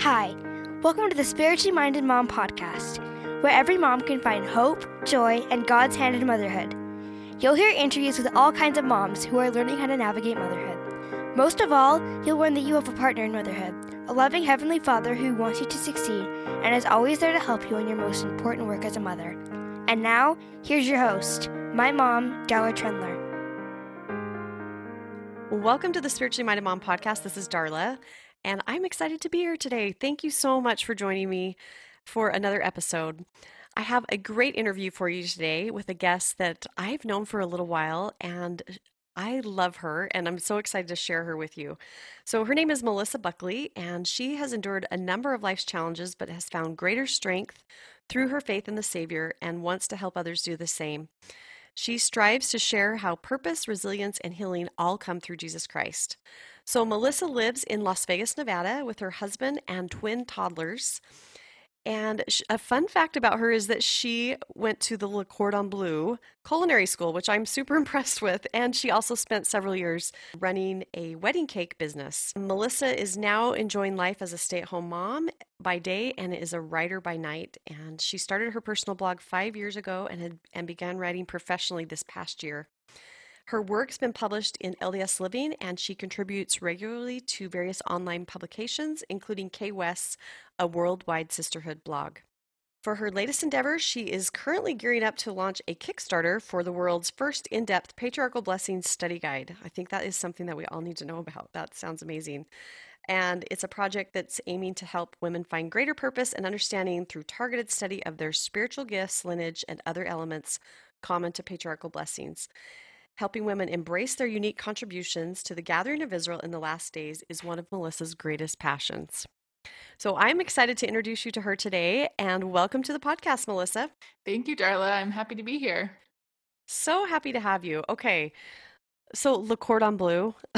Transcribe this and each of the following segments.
Hi, welcome to the Spiritually Minded Mom podcast, where every mom can find hope, joy, and God's hand in motherhood. You'll hear interviews with all kinds of moms who are learning how to navigate motherhood. Most of all, you'll learn that you have a partner in motherhood, a loving Heavenly Father who wants you to succeed and is always there to help you in your most important work as a mother. And now, here's your host, my mom, Darla Trendler. Welcome to the Spiritually Minded Mom podcast. This is Darla, and I'm excited to be here today. Thank you so much for joining me for another episode. I have a great interview for you today with a guest that I've known for a little while, and I love her, and I'm so excited to share her with you. So, her name is Melissa Buckley, and she has endured a number of life's challenges, but has found greater strength through her faith in the Savior and wants to help others do the same. She strives to share how purpose, resilience, and healing all come through Jesus Christ. So, Melissa lives in Las Vegas, Nevada with her husband and twin toddlers. And a fun fact about her is that she went to the Le Cordon Bleu culinary school, which I'm super impressed with. And she also spent several years running a wedding cake business. Melissa is now enjoying life as a stay at home mom by day and is a writer by night. And she started her personal blog five years ago and, had, and began writing professionally this past year. Her work's been published in LDS Living, and she contributes regularly to various online publications, including K West's A Worldwide Sisterhood blog. For her latest endeavor, she is currently gearing up to launch a Kickstarter for the world's first in depth patriarchal blessings study guide. I think that is something that we all need to know about. That sounds amazing. And it's a project that's aiming to help women find greater purpose and understanding through targeted study of their spiritual gifts, lineage, and other elements common to patriarchal blessings. Helping women embrace their unique contributions to the gathering of Israel in the last days is one of Melissa's greatest passions. So I'm excited to introduce you to her today and welcome to the podcast, Melissa. Thank you, Darla. I'm happy to be here. So happy to have you. Okay. So Le Cordon Bleu.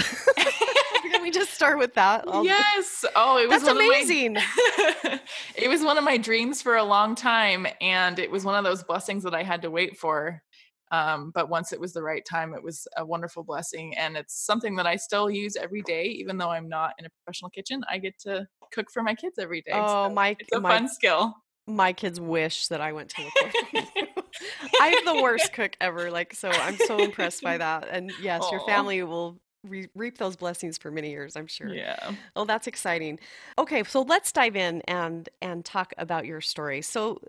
Can we just start with that? I'll... Yes. Oh, it was That's amazing. My... it was one of my dreams for a long time and it was one of those blessings that I had to wait for um, but once it was the right time, it was a wonderful blessing. And it's something that I still use every day, even though I'm not in a professional kitchen. I get to cook for my kids every day. Oh, so my, it's a my, fun skill. My kids wish that I went to the I'm the worst cook ever. Like, so I'm so impressed by that. And yes, Aww. your family will re- reap those blessings for many years, I'm sure. Yeah. Oh, that's exciting. Okay, so let's dive in and and talk about your story. So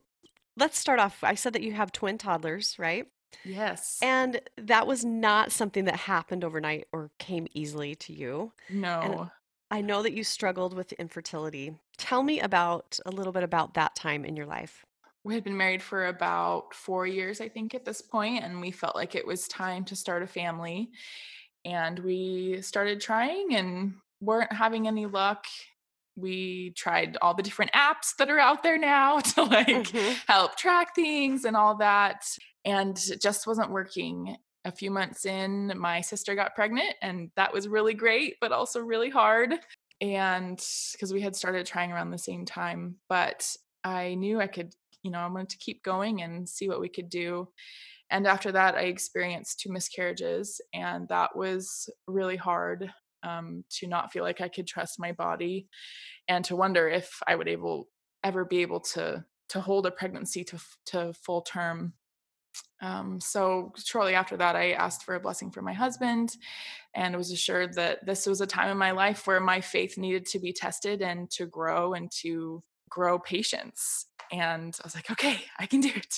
let's start off. I said that you have twin toddlers, right? Yes. And that was not something that happened overnight or came easily to you. No. And I know that you struggled with infertility. Tell me about a little bit about that time in your life. We had been married for about four years, I think, at this point, and we felt like it was time to start a family. And we started trying and weren't having any luck we tried all the different apps that are out there now to like mm-hmm. help track things and all that and it just wasn't working a few months in my sister got pregnant and that was really great but also really hard and because we had started trying around the same time but i knew i could you know i wanted to keep going and see what we could do and after that i experienced two miscarriages and that was really hard um, to not feel like I could trust my body and to wonder if I would able ever be able to to hold a pregnancy to to full term. Um, so shortly after that, I asked for a blessing for my husband, and was assured that this was a time in my life where my faith needed to be tested and to grow and to grow patience. And I was like, okay, I can do it.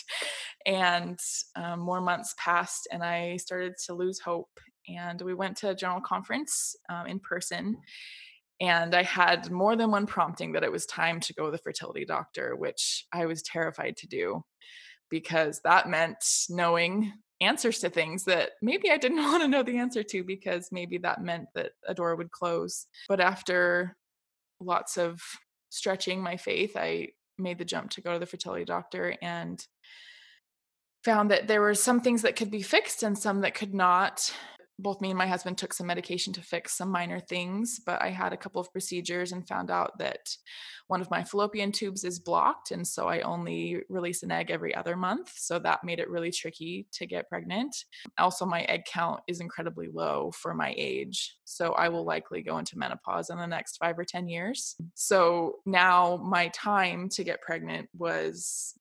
And um, more months passed, and I started to lose hope and we went to a general conference um, in person and i had more than one prompting that it was time to go to the fertility doctor which i was terrified to do because that meant knowing answers to things that maybe i didn't want to know the answer to because maybe that meant that a door would close. But after lots of stretching my faith i made the jump to go to the fertility doctor and found that there were some things that could be fixed and some that could not both me and my husband took some medication to fix some minor things, but I had a couple of procedures and found out that one of my fallopian tubes is blocked. And so I only release an egg every other month. So that made it really tricky to get pregnant. Also, my egg count is incredibly low for my age. So I will likely go into menopause in the next five or 10 years. So now my time to get pregnant was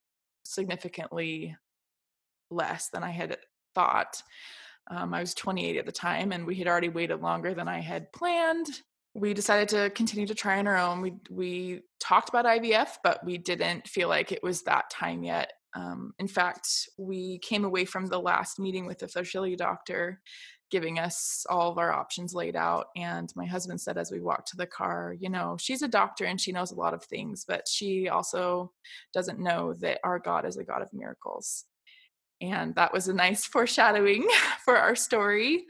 significantly less than I had thought. Um, I was 28 at the time, and we had already waited longer than I had planned. We decided to continue to try on our own. We we talked about IVF, but we didn't feel like it was that time yet. Um, in fact, we came away from the last meeting with the fertility doctor, giving us all of our options laid out. And my husband said as we walked to the car, you know, she's a doctor and she knows a lot of things, but she also doesn't know that our God is a God of miracles and that was a nice foreshadowing for our story.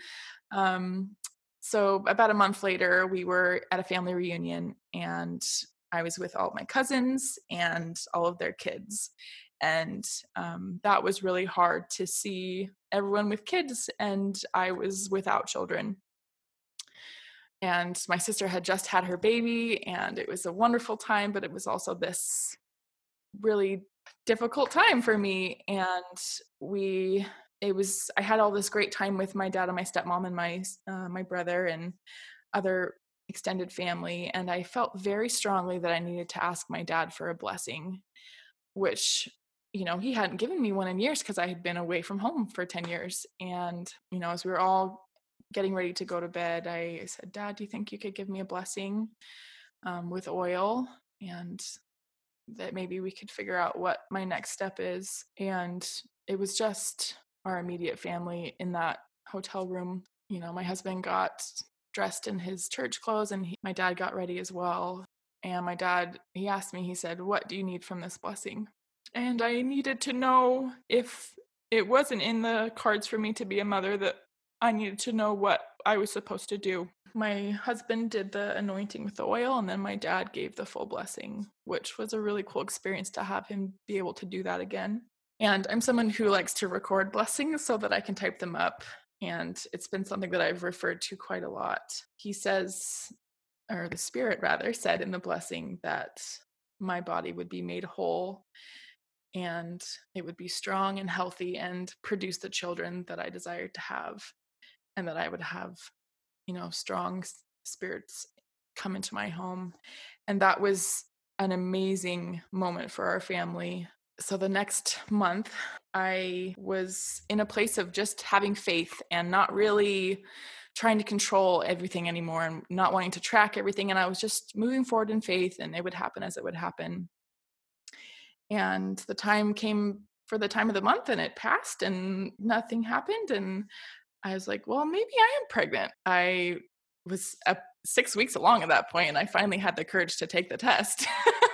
Um, so about a month later, we were at a family reunion, and I was with all my cousins and all of their kids, and um, that was really hard to see everyone with kids, and I was without children. And my sister had just had her baby, and it was a wonderful time, but it was also this really difficult time for me and we it was i had all this great time with my dad and my stepmom and my uh, my brother and other extended family and i felt very strongly that i needed to ask my dad for a blessing which you know he hadn't given me one in years because i had been away from home for 10 years and you know as we were all getting ready to go to bed i said dad do you think you could give me a blessing um, with oil? and that maybe we could figure out what my next step is. And it was just our immediate family in that hotel room. You know, my husband got dressed in his church clothes and he, my dad got ready as well. And my dad, he asked me, he said, What do you need from this blessing? And I needed to know if it wasn't in the cards for me to be a mother, that I needed to know what I was supposed to do my husband did the anointing with the oil and then my dad gave the full blessing which was a really cool experience to have him be able to do that again. And i'm someone who likes to record blessings so that i can type them up and it's been something that i've referred to quite a lot. He says or the spirit rather said in the blessing that my body would be made whole and it would be strong and healthy and produce the children that i desired to have and that i would have you know strong spirits come into my home and that was an amazing moment for our family. So the next month i was in a place of just having faith and not really trying to control everything anymore and not wanting to track everything and i was just moving forward in faith and it would happen as it would happen. And the time came for the time of the month and it passed and nothing happened and I was like, well, maybe I am pregnant. I was six weeks along at that point, and I finally had the courage to take the test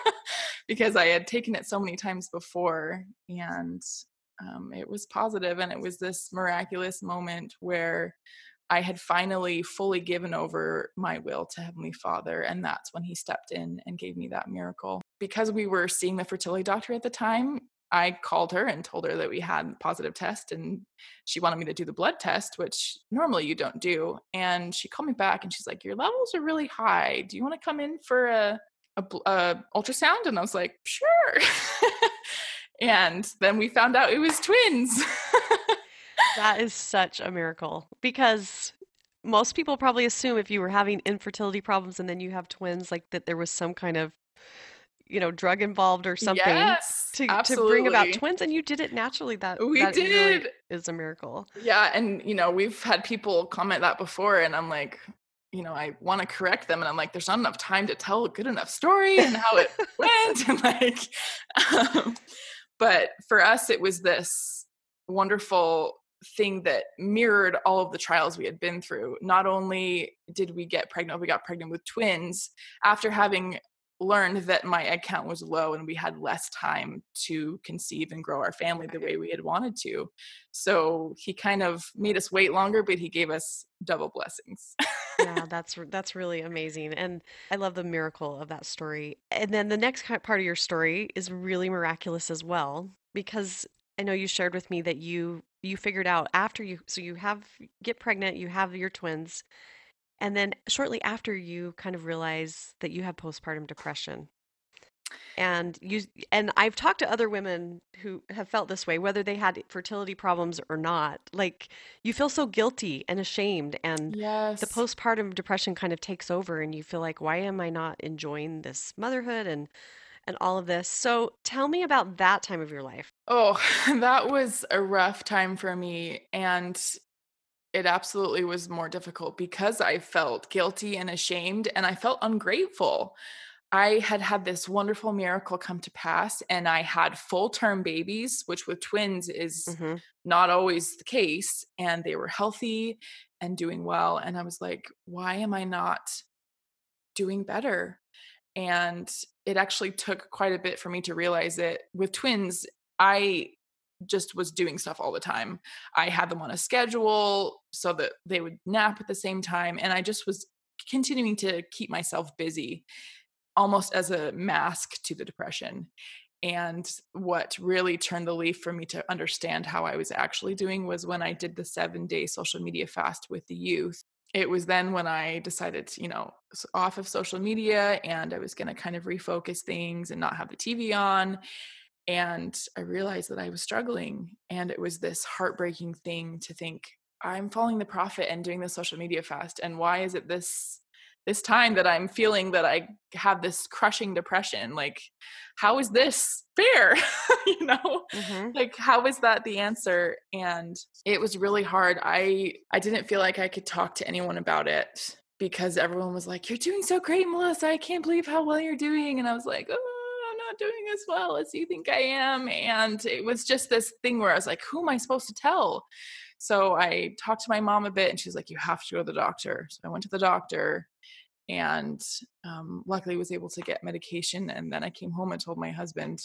because I had taken it so many times before, and um, it was positive, and it was this miraculous moment where I had finally fully given over my will to Heavenly Father, and that's when He stepped in and gave me that miracle. Because we were seeing the fertility doctor at the time, I called her and told her that we had a positive test and she wanted me to do the blood test, which normally you don't do. And she called me back and she's like, Your levels are really high. Do you want to come in for a, a, a ultrasound? And I was like, Sure. and then we found out it was twins. that is such a miracle because most people probably assume if you were having infertility problems and then you have twins, like that there was some kind of you know drug involved or something yes, to, to bring about twins and you did it naturally that we that did. really is a miracle. Yeah and you know we've had people comment that before and i'm like you know i want to correct them and i'm like there's not enough time to tell a good enough story and how it went and like um, but for us it was this wonderful thing that mirrored all of the trials we had been through. Not only did we get pregnant, we got pregnant with twins. After having learned that my egg count was low and we had less time to conceive and grow our family the way we had wanted to. So he kind of made us wait longer, but he gave us double blessings. yeah, that's that's really amazing, and I love the miracle of that story. And then the next part of your story is really miraculous as well, because I know you shared with me that you you figured out after you so you have get pregnant, you have your twins, and then shortly after you kind of realize that you have postpartum depression and you and I've talked to other women who have felt this way whether they had fertility problems or not like you feel so guilty and ashamed and yes. the postpartum depression kind of takes over and you feel like why am I not enjoying this motherhood and and all of this. So tell me about that time of your life. Oh, that was a rough time for me and it absolutely was more difficult because I felt guilty and ashamed and I felt ungrateful. I had had this wonderful miracle come to pass, and I had full term babies, which with twins is mm-hmm. not always the case. And they were healthy and doing well. And I was like, why am I not doing better? And it actually took quite a bit for me to realize it. With twins, I just was doing stuff all the time. I had them on a schedule so that they would nap at the same time. And I just was continuing to keep myself busy almost as a mask to the depression. And what really turned the leaf for me to understand how I was actually doing was when I did the seven day social media fast with the youth. It was then when I decided, you know, off of social media and I was going to kind of refocus things and not have the TV on. And I realized that I was struggling. And it was this heartbreaking thing to think, I'm following the prophet and doing the social media fast. And why is it this this time that I'm feeling that I have this crushing depression. Like, how is this fair? you know, mm-hmm. like how is that the answer? And it was really hard. I I didn't feel like I could talk to anyone about it because everyone was like, "You're doing so great, Melissa. I can't believe how well you're doing." And I was like, "Oh, not doing as well as you think I am." And it was just this thing where I was like, "Who am I supposed to tell?" So I talked to my mom a bit, and she's like, "You have to go to the doctor." So I went to the doctor and um, luckily was able to get medication and then i came home and told my husband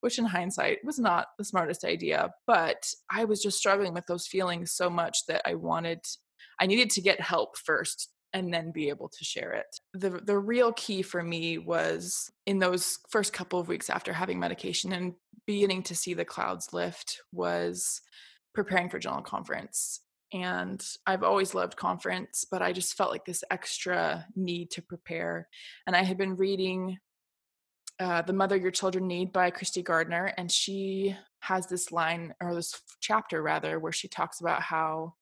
which in hindsight was not the smartest idea but i was just struggling with those feelings so much that i wanted i needed to get help first and then be able to share it the the real key for me was in those first couple of weeks after having medication and beginning to see the clouds lift was preparing for general conference and I've always loved conference, but I just felt like this extra need to prepare. And I had been reading uh, The Mother Your Children Need by Christy Gardner, and she has this line, or this chapter rather, where she talks about how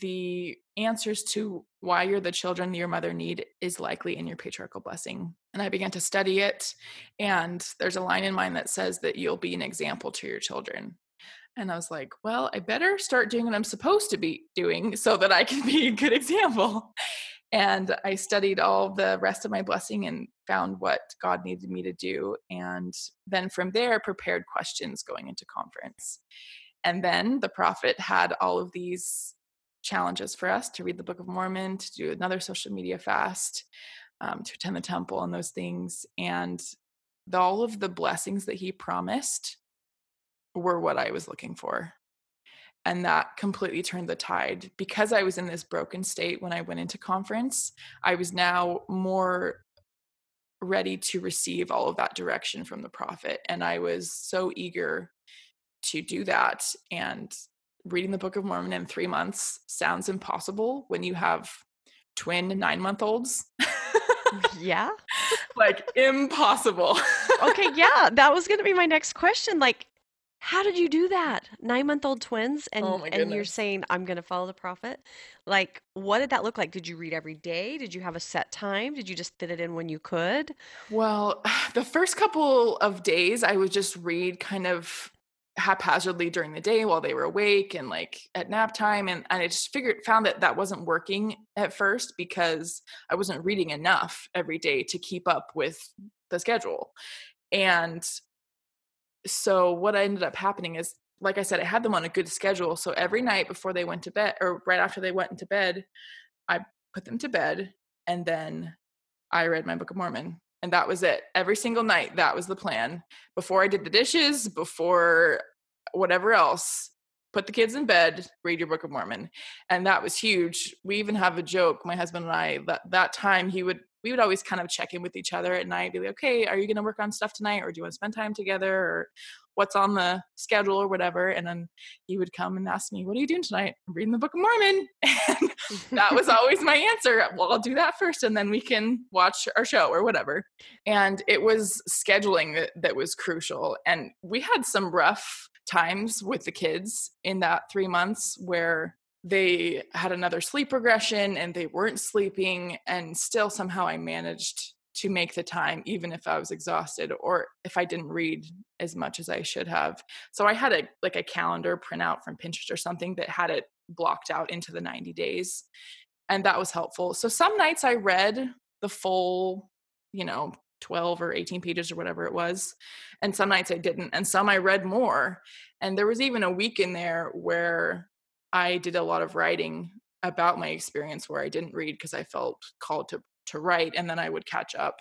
the answers to why you're the children your mother need is likely in your patriarchal blessing. And I began to study it. And there's a line in mine that says that you'll be an example to your children. And I was like, well, I better start doing what I'm supposed to be doing so that I can be a good example. And I studied all the rest of my blessing and found what God needed me to do. And then from there, prepared questions going into conference. And then the prophet had all of these challenges for us to read the Book of Mormon, to do another social media fast, um, to attend the temple, and those things. And the, all of the blessings that he promised were what I was looking for. And that completely turned the tide. Because I was in this broken state when I went into conference, I was now more ready to receive all of that direction from the prophet. And I was so eager to do that. And reading the Book of Mormon in three months sounds impossible when you have twin nine month olds. yeah. like impossible. okay. Yeah. That was going to be my next question. Like, how did you do that? Nine month old twins, and oh and you're saying I'm going to follow the prophet. Like, what did that look like? Did you read every day? Did you have a set time? Did you just fit it in when you could? Well, the first couple of days, I would just read kind of haphazardly during the day while they were awake and like at nap time and, and i just figured found that that wasn't working at first because i wasn't reading enough every day to keep up with the schedule. And so what ended up happening is like i said i had them on a good schedule so every night before they went to bed or right after they went into bed i put them to bed and then i read my book of mormon and that was it. Every single night that was the plan. Before i did the dishes before whatever else put the kids in bed read your book of mormon. And that was huge. We even have a joke my husband and i that that time he would we would always kind of check in with each other at night, be like, okay, are you going to work on stuff tonight or do you want to spend time together or what's on the schedule or whatever. And then he would come and ask me, What are you doing tonight? I'm reading the Book of Mormon. And that was always my answer. Well, I'll do that first and then we can watch our show or whatever. And it was scheduling that, that was crucial. And we had some rough times with the kids in that three months where they had another sleep regression and they weren't sleeping and still somehow i managed to make the time even if i was exhausted or if i didn't read as much as i should have. So i had a like a calendar printout from pinterest or something that had it blocked out into the 90 days and that was helpful. So some nights i read the full you know 12 or 18 pages or whatever it was and some nights i didn't and some i read more. And there was even a week in there where I did a lot of writing about my experience where I didn't read because I felt called to to write and then I would catch up.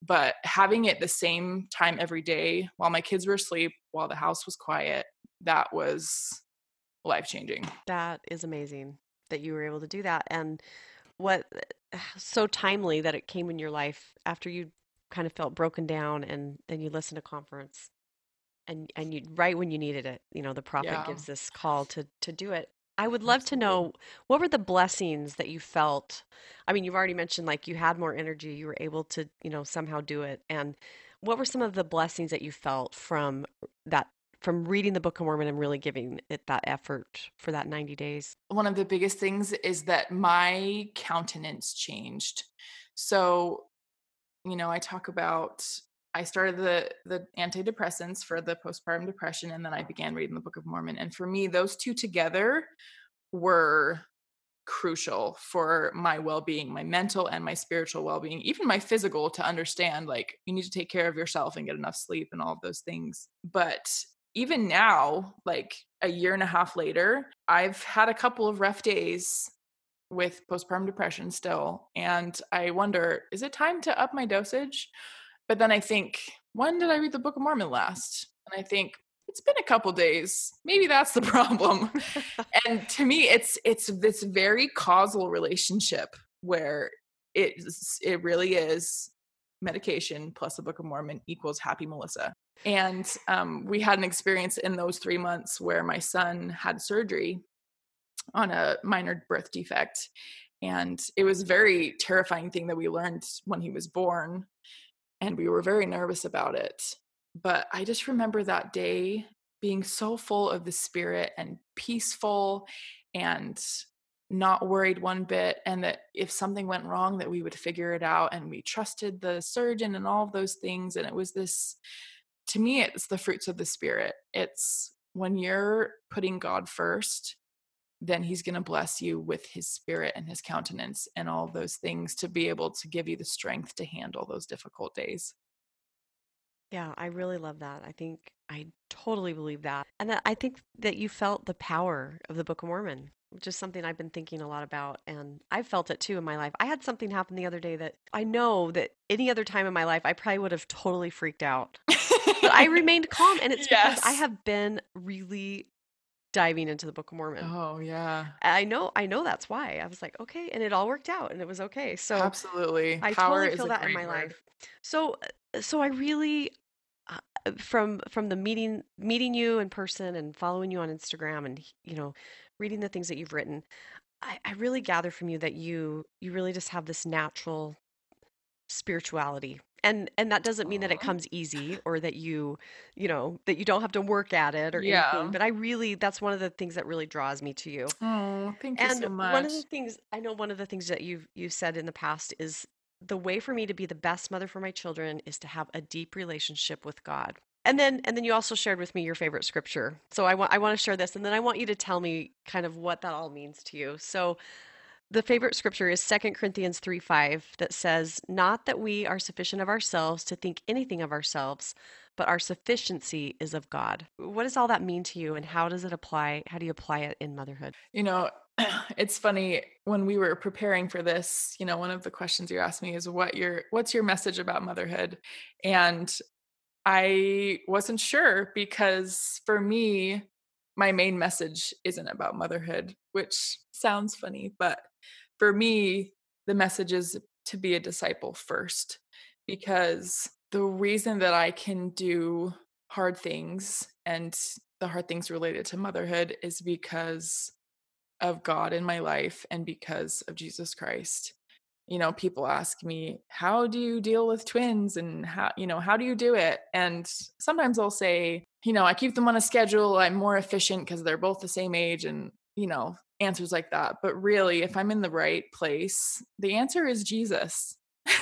But having it the same time every day while my kids were asleep, while the house was quiet, that was life changing. That is amazing that you were able to do that. And what eh, so timely that it came in your life after you kind of felt broken down and then you listened to conference and and you right when you needed it you know the prophet yeah. gives this call to to do it I would love to know what were the blessings that you felt. I mean, you've already mentioned like you had more energy, you were able to, you know, somehow do it. And what were some of the blessings that you felt from that from reading the Book of Mormon and really giving it that effort for that 90 days? One of the biggest things is that my countenance changed. So, you know, I talk about I started the the antidepressants for the postpartum depression and then I began reading the Book of Mormon and for me those two together were crucial for my well-being, my mental and my spiritual well-being, even my physical to understand like you need to take care of yourself and get enough sleep and all of those things. But even now, like a year and a half later, I've had a couple of rough days with postpartum depression still and I wonder, is it time to up my dosage? But then I think, when did I read the Book of Mormon last? And I think it's been a couple days. Maybe that's the problem. and to me, it's it's this very causal relationship where it it really is medication plus the Book of Mormon equals happy Melissa. And um, we had an experience in those three months where my son had surgery on a minor birth defect. And it was a very terrifying thing that we learned when he was born and we were very nervous about it. But I just remember that day being so full of the spirit and peaceful and not worried one bit and that if something went wrong that we would figure it out and we trusted the surgeon and all of those things and it was this to me it's the fruits of the spirit it's when you're putting god first then he's going to bless you with his spirit and his countenance and all those things to be able to give you the strength to handle those difficult days. Yeah, I really love that. I think I totally believe that. And I think that you felt the power of the Book of Mormon, which is something I've been thinking a lot about. And I've felt it too in my life. I had something happen the other day that I know that any other time in my life, I probably would have totally freaked out. but I remained calm. And it's yes. because I have been really diving into the Book of Mormon. Oh yeah. I know I know that's why. I was like, okay, and it all worked out and it was okay. So Absolutely. I Power totally feel that in my word. life. So uh, so I really uh, from from the meeting meeting you in person and following you on Instagram and you know reading the things that you've written I, I really gather from you that you you really just have this natural spirituality and and that doesn't mean that it comes easy or that you you know that you don't have to work at it or yeah. anything but i really that's one of the things that really draws me to you. Oh thank you so much one of the things i know one of the things that you've you've said in the past is the way for me to be the best mother for my children is to have a deep relationship with god. And then and then you also shared with me your favorite scripture. So i want i want to share this and then i want you to tell me kind of what that all means to you. So the favorite scripture is 2 Corinthians 3 5 that says, Not that we are sufficient of ourselves to think anything of ourselves, but our sufficiency is of God. What does all that mean to you and how does it apply? How do you apply it in motherhood? You know, it's funny when we were preparing for this, you know, one of the questions you asked me is what your what's your message about motherhood? And I wasn't sure because for me, my main message isn't about motherhood, which sounds funny, but for me, the message is to be a disciple first because the reason that I can do hard things and the hard things related to motherhood is because of God in my life and because of Jesus Christ. You know, people ask me, "How do you deal with twins and how, you know, how do you do it?" And sometimes I'll say, you know, I keep them on a schedule. I'm more efficient because they're both the same age and, you know, answers like that. But really, if I'm in the right place, the answer is Jesus.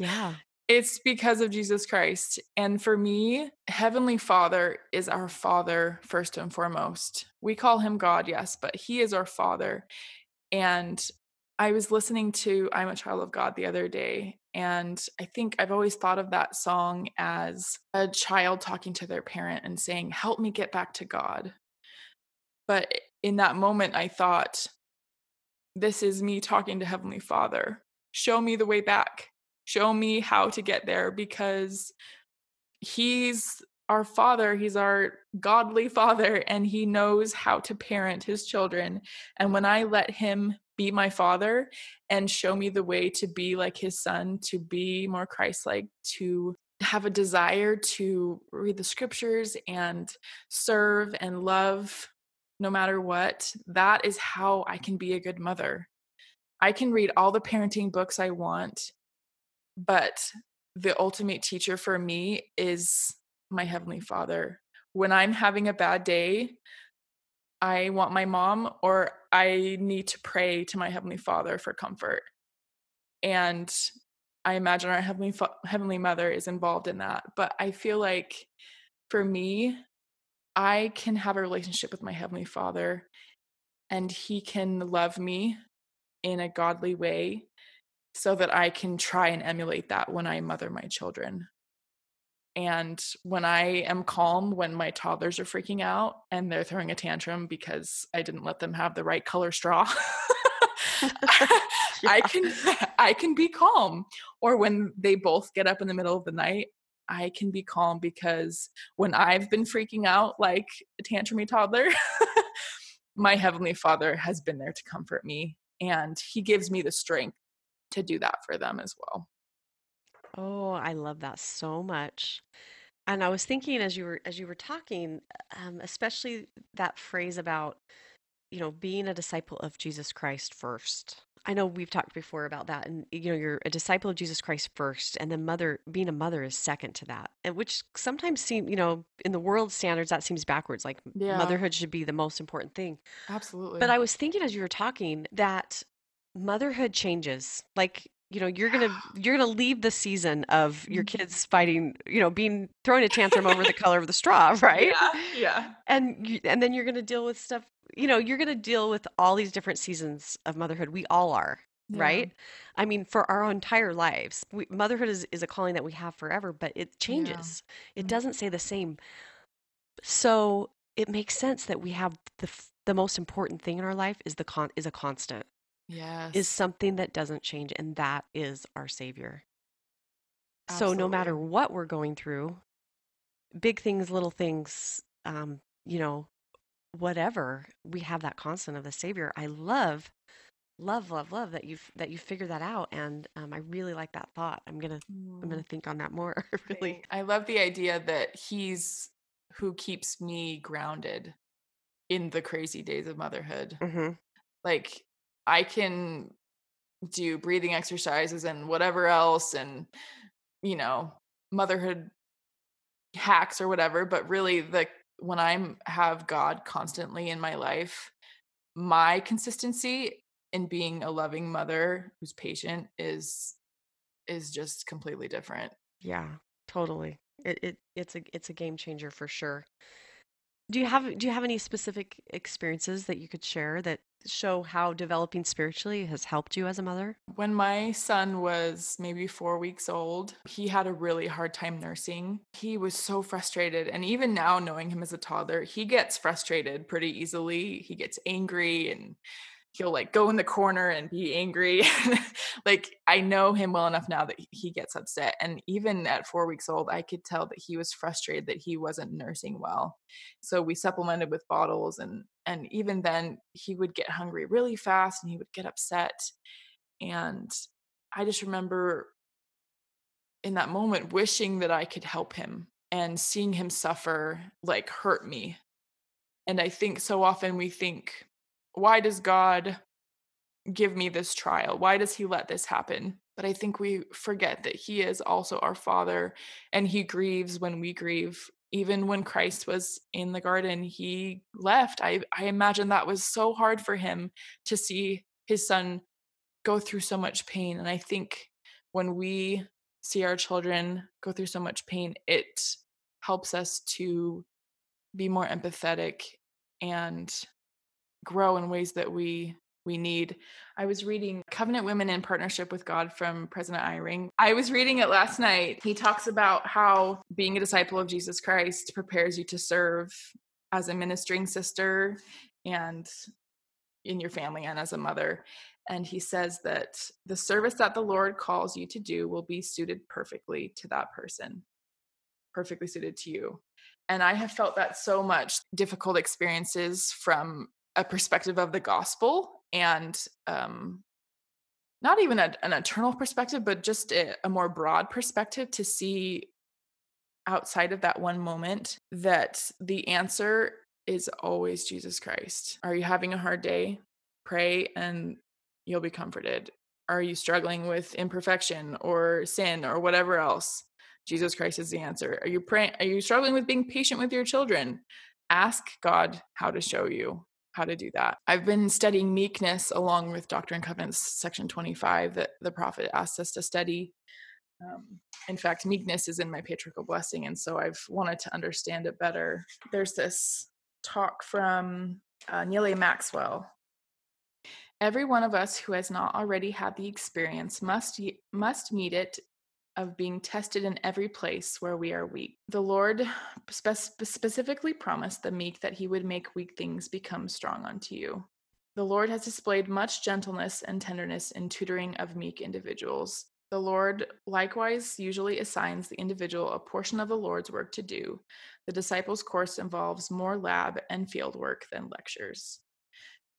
Yeah. It's because of Jesus Christ. And for me, Heavenly Father is our Father first and foremost. We call him God, yes, but he is our Father. And I was listening to I'm a Child of God the other day. And I think I've always thought of that song as a child talking to their parent and saying, Help me get back to God. But in that moment, I thought, This is me talking to Heavenly Father. Show me the way back show me how to get there because he's our father he's our godly father and he knows how to parent his children and when i let him be my father and show me the way to be like his son to be more christ-like to have a desire to read the scriptures and serve and love no matter what that is how i can be a good mother. I can read all the parenting books i want but the ultimate teacher for me is my heavenly father. When i'm having a bad day i want my mom or i need to pray to my heavenly father for comfort and i imagine our heavenly fa- heavenly mother is involved in that but i feel like for me i can have a relationship with my heavenly father and he can love me in a godly way so that I can try and emulate that when I mother my children. And when I am calm, when my toddlers are freaking out and they're throwing a tantrum because I didn't let them have the right color straw, I can I can be calm. Or when they both get up in the middle of the night, I can be calm because when I've been freaking out like a tantrumy toddler, my heavenly Father has been there to comfort me and he gives me the strength to do that for them as well. Oh, I love that so much. And I was thinking as you were as you were talking, um, especially that phrase about, you know, being a disciple of Jesus Christ first. I know we've talked before about that, and you know, you're a disciple of Jesus Christ first, and then mother being a mother is second to that, and which sometimes seem, you know, in the world standards that seems backwards. Like Yeah, motherhood should be the most important thing. Absolutely. But absolutely. I was thinking as you were talking that motherhood changes. Like, you know, you're gonna you're gonna leave the season of your Mhm. kids fighting, you know, being throwing a tantrum over the color of the straw, right? Yeah, yeah, And you, and then you're gonna deal with stuff, you know, you're gonna deal with all these different seasons of motherhood. We all are, yeah, right? I mean, for our entire lives, we, motherhood is is a calling that we have forever, but it yeah. changes. It Mhm. doesn't stay the same. So it makes sense that we have the the most important thing in our life is the con is a constant is Yes, something that doesn't change, and that is our Savior. So no matter absolutely. what we're going through, big things, little things, um, you know, whatever, we have that constant of the Savior. I love, love, love, love that you've that you figured that out, and um, I really like that thought. I'm gonna I'm Mm, gonna think on that more. Really. I love the idea that he's who keeps me grounded in the crazy days of motherhood. hmm Like I can do breathing exercises and whatever else and you know, motherhood hacks or whatever, but really the when I'm have God constantly in my life, my consistency in being a loving mother who's patient is is just completely different. Yeah, totally. It, it it's a it's a game changer for sure. Do you have do you have any specific experiences that you could share that show how developing spiritually has helped you as a mother? When my son was maybe 4 weeks old, he had a really hard time nursing. He was so frustrated, and even now knowing him as a toddler, he gets frustrated pretty easily. He gets angry and he'll like go in the corner and be angry. like I know him well enough now that he gets upset. And even at four weeks old, I could tell that he was frustrated that he wasn't nursing well. So we supplemented with bottles and and even then he would get hungry really fast and he would get upset. And I just remember in that moment wishing that I could help him and seeing him suffer like hurt me. And I think so often we think, why does God give me this trial? Why does he let this happen? But I think we forget that he is also our father and he grieves when we grieve. Even when Christ was in the garden, he left. I, I imagine that was so hard for him to see his son go through so much pain. And I think when we see our children go through so much pain, it helps us to be more empathetic and grow in ways that we we need. I was reading Covenant Women in Partnership with God from President Eyring. I was reading it last night. He talks about how being a disciple of Jesus Christ prepares you to serve as a ministering sister and in your family and as a mother. And he says that the service that the Lord calls you to do will be suited perfectly to that person, perfectly suited to you. And I have felt that so much difficult experiences from a perspective of the gospel and um, not even a, an eternal perspective, but just a, a more broad perspective to see outside of that one moment that the answer is always Jesus Christ. Are you having a hard day? Pray and you'll be comforted. Are you struggling with imperfection or sin or whatever else? Jesus Christ is the answer. Are you praying are you struggling with being patient with your children? Ask God how to show you how to do that. I've been studying meekness along with Doctrine and Covenants section 25 that the prophet asked us to study. Um, in fact, meekness is in my patriarchal blessing, and so I've wanted to understand it better. There's this talk from uh, Neal Maxwell. Every one of us who has not already had the experience must must meet it of being tested in every place where we are weak. The Lord spe- specifically promised the meek that he would make weak things become strong unto you. The Lord has displayed much gentleness and tenderness in tutoring of meek individuals. The Lord likewise usually assigns the individual a portion of the Lord's work to do. The disciples' course involves more lab and field work than lectures.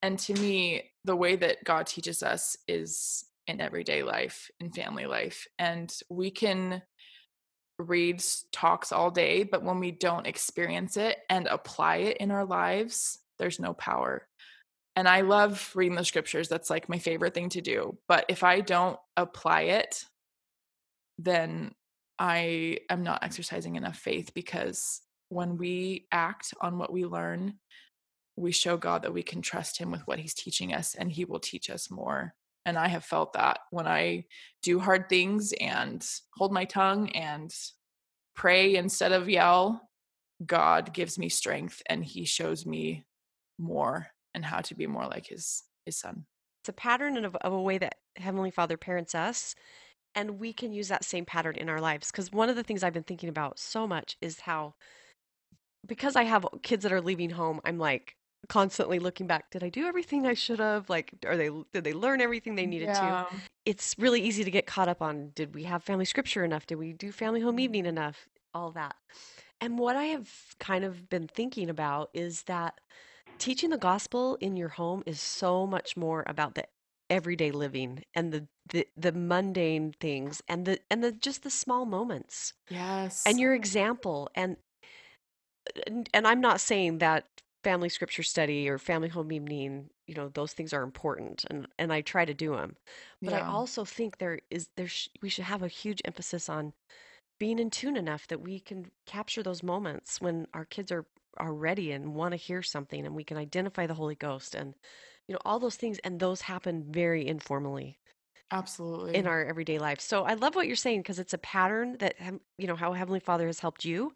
And to me, the way that God teaches us is in everyday life, in family life. And we can read talks all day, but when we don't experience it and apply it in our lives, there's no power. And I love reading the scriptures. That's like my favorite thing to do. But if I don't apply it, then I am not exercising enough faith because when we act on what we learn, we show God that we can trust Him with what He's teaching us and He will teach us more. And I have felt that when I do hard things and hold my tongue and pray instead of yell, God gives me strength and he shows me more and how to be more like his his son. It's a pattern of, of a way that Heavenly Father parents us, and we can use that same pattern in our lives. Because one of the things I've been thinking about so much is how, because I have kids that are leaving home, I'm like, constantly looking back did i do everything i should have? Like are they did they learn everything they needed yeah. to it's really easy to get caught up on did we have family scripture enough? Did we do family home mm-hmm. evening enough? All that. And what i have kind of been thinking about is that teaching the gospel in your home is so much more about the everyday living and the, the the mundane things and the and the just the small moments. Yes. and your example and and I'm not saying that family scripture study or family home evening you know those things are important and and i try to do them but yeah. i also think there is there sh- we should have a huge emphasis on being in tune enough that we can capture those moments when our kids are are ready and want to hear something and we can identify the holy ghost and you know all those things and those happen very informally absolutely. in our everyday life. So i love what you're saying because it's a pattern that you know how heavenly father has helped you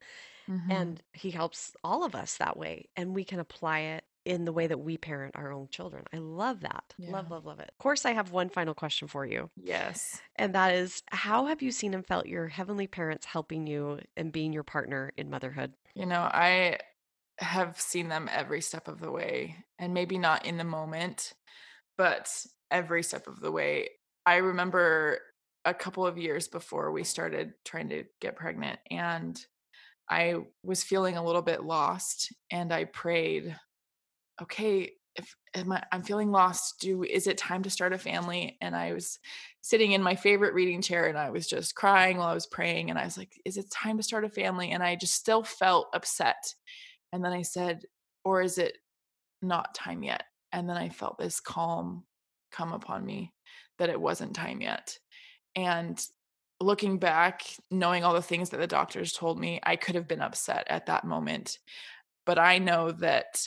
Mm-hmm. And he helps all of us that way. And we can apply it in the way that we parent our own children. I love that. Yeah. Love, love, love it. Of course, I have one final question for you. Yes. And that is how have you seen and felt your heavenly parents helping you and being your partner in motherhood? You know, I have seen them every step of the way, and maybe not in the moment, but every step of the way. I remember a couple of years before we started trying to get pregnant, and I was feeling a little bit lost and I prayed, okay, if am I, I'm feeling lost. Do is it time to start a family? And I was sitting in my favorite reading chair and I was just crying while I was praying. And I was like, is it time to start a family? And I just still felt upset. And then I said, or is it not time yet? And then I felt this calm come upon me that it wasn't time yet. And looking back, knowing all the things that the doctors told me, I could have been upset at that moment. But I know that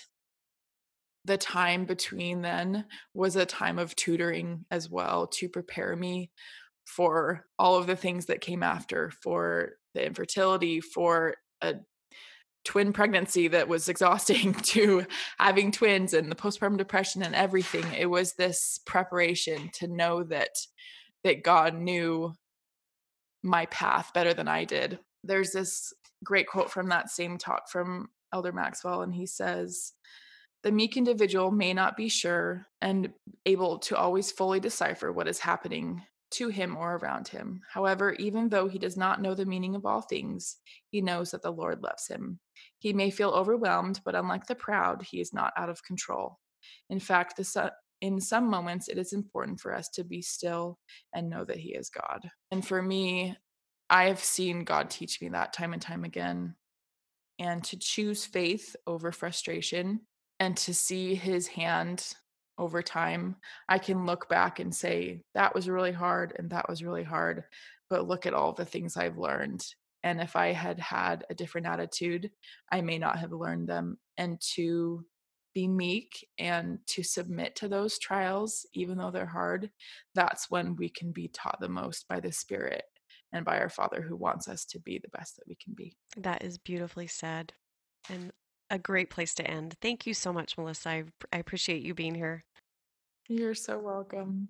the time between then was a time of tutoring as well to prepare me for all of the things that came after for the infertility for a twin pregnancy that was exhausting to having twins and the postpartum depression and everything it was this preparation to know that that god knew my path better than i did there's this great quote from that same talk from elder maxwell and he says the meek individual may not be sure and able to always fully decipher what is happening to him or around him. However, even though he does not know the meaning of all things, he knows that the Lord loves him. He may feel overwhelmed, but unlike the proud, he is not out of control. In fact, the in some moments, it is important for us to be still and know that He is God. And for me, I have seen God teach me that time and time again. And to choose faith over frustration and to see his hand over time, I can look back and say, that was really hard and that was really hard. But look at all the things I've learned. And if I had had a different attitude, I may not have learned them. And to be meek and to submit to those trials, even though they're hard, that's when we can be taught the most by the Spirit and by our Father who wants us to be the best that we can be. That is beautifully said. And a great place to end. Thank you so much, Melissa. I, I appreciate you being here. You're so welcome.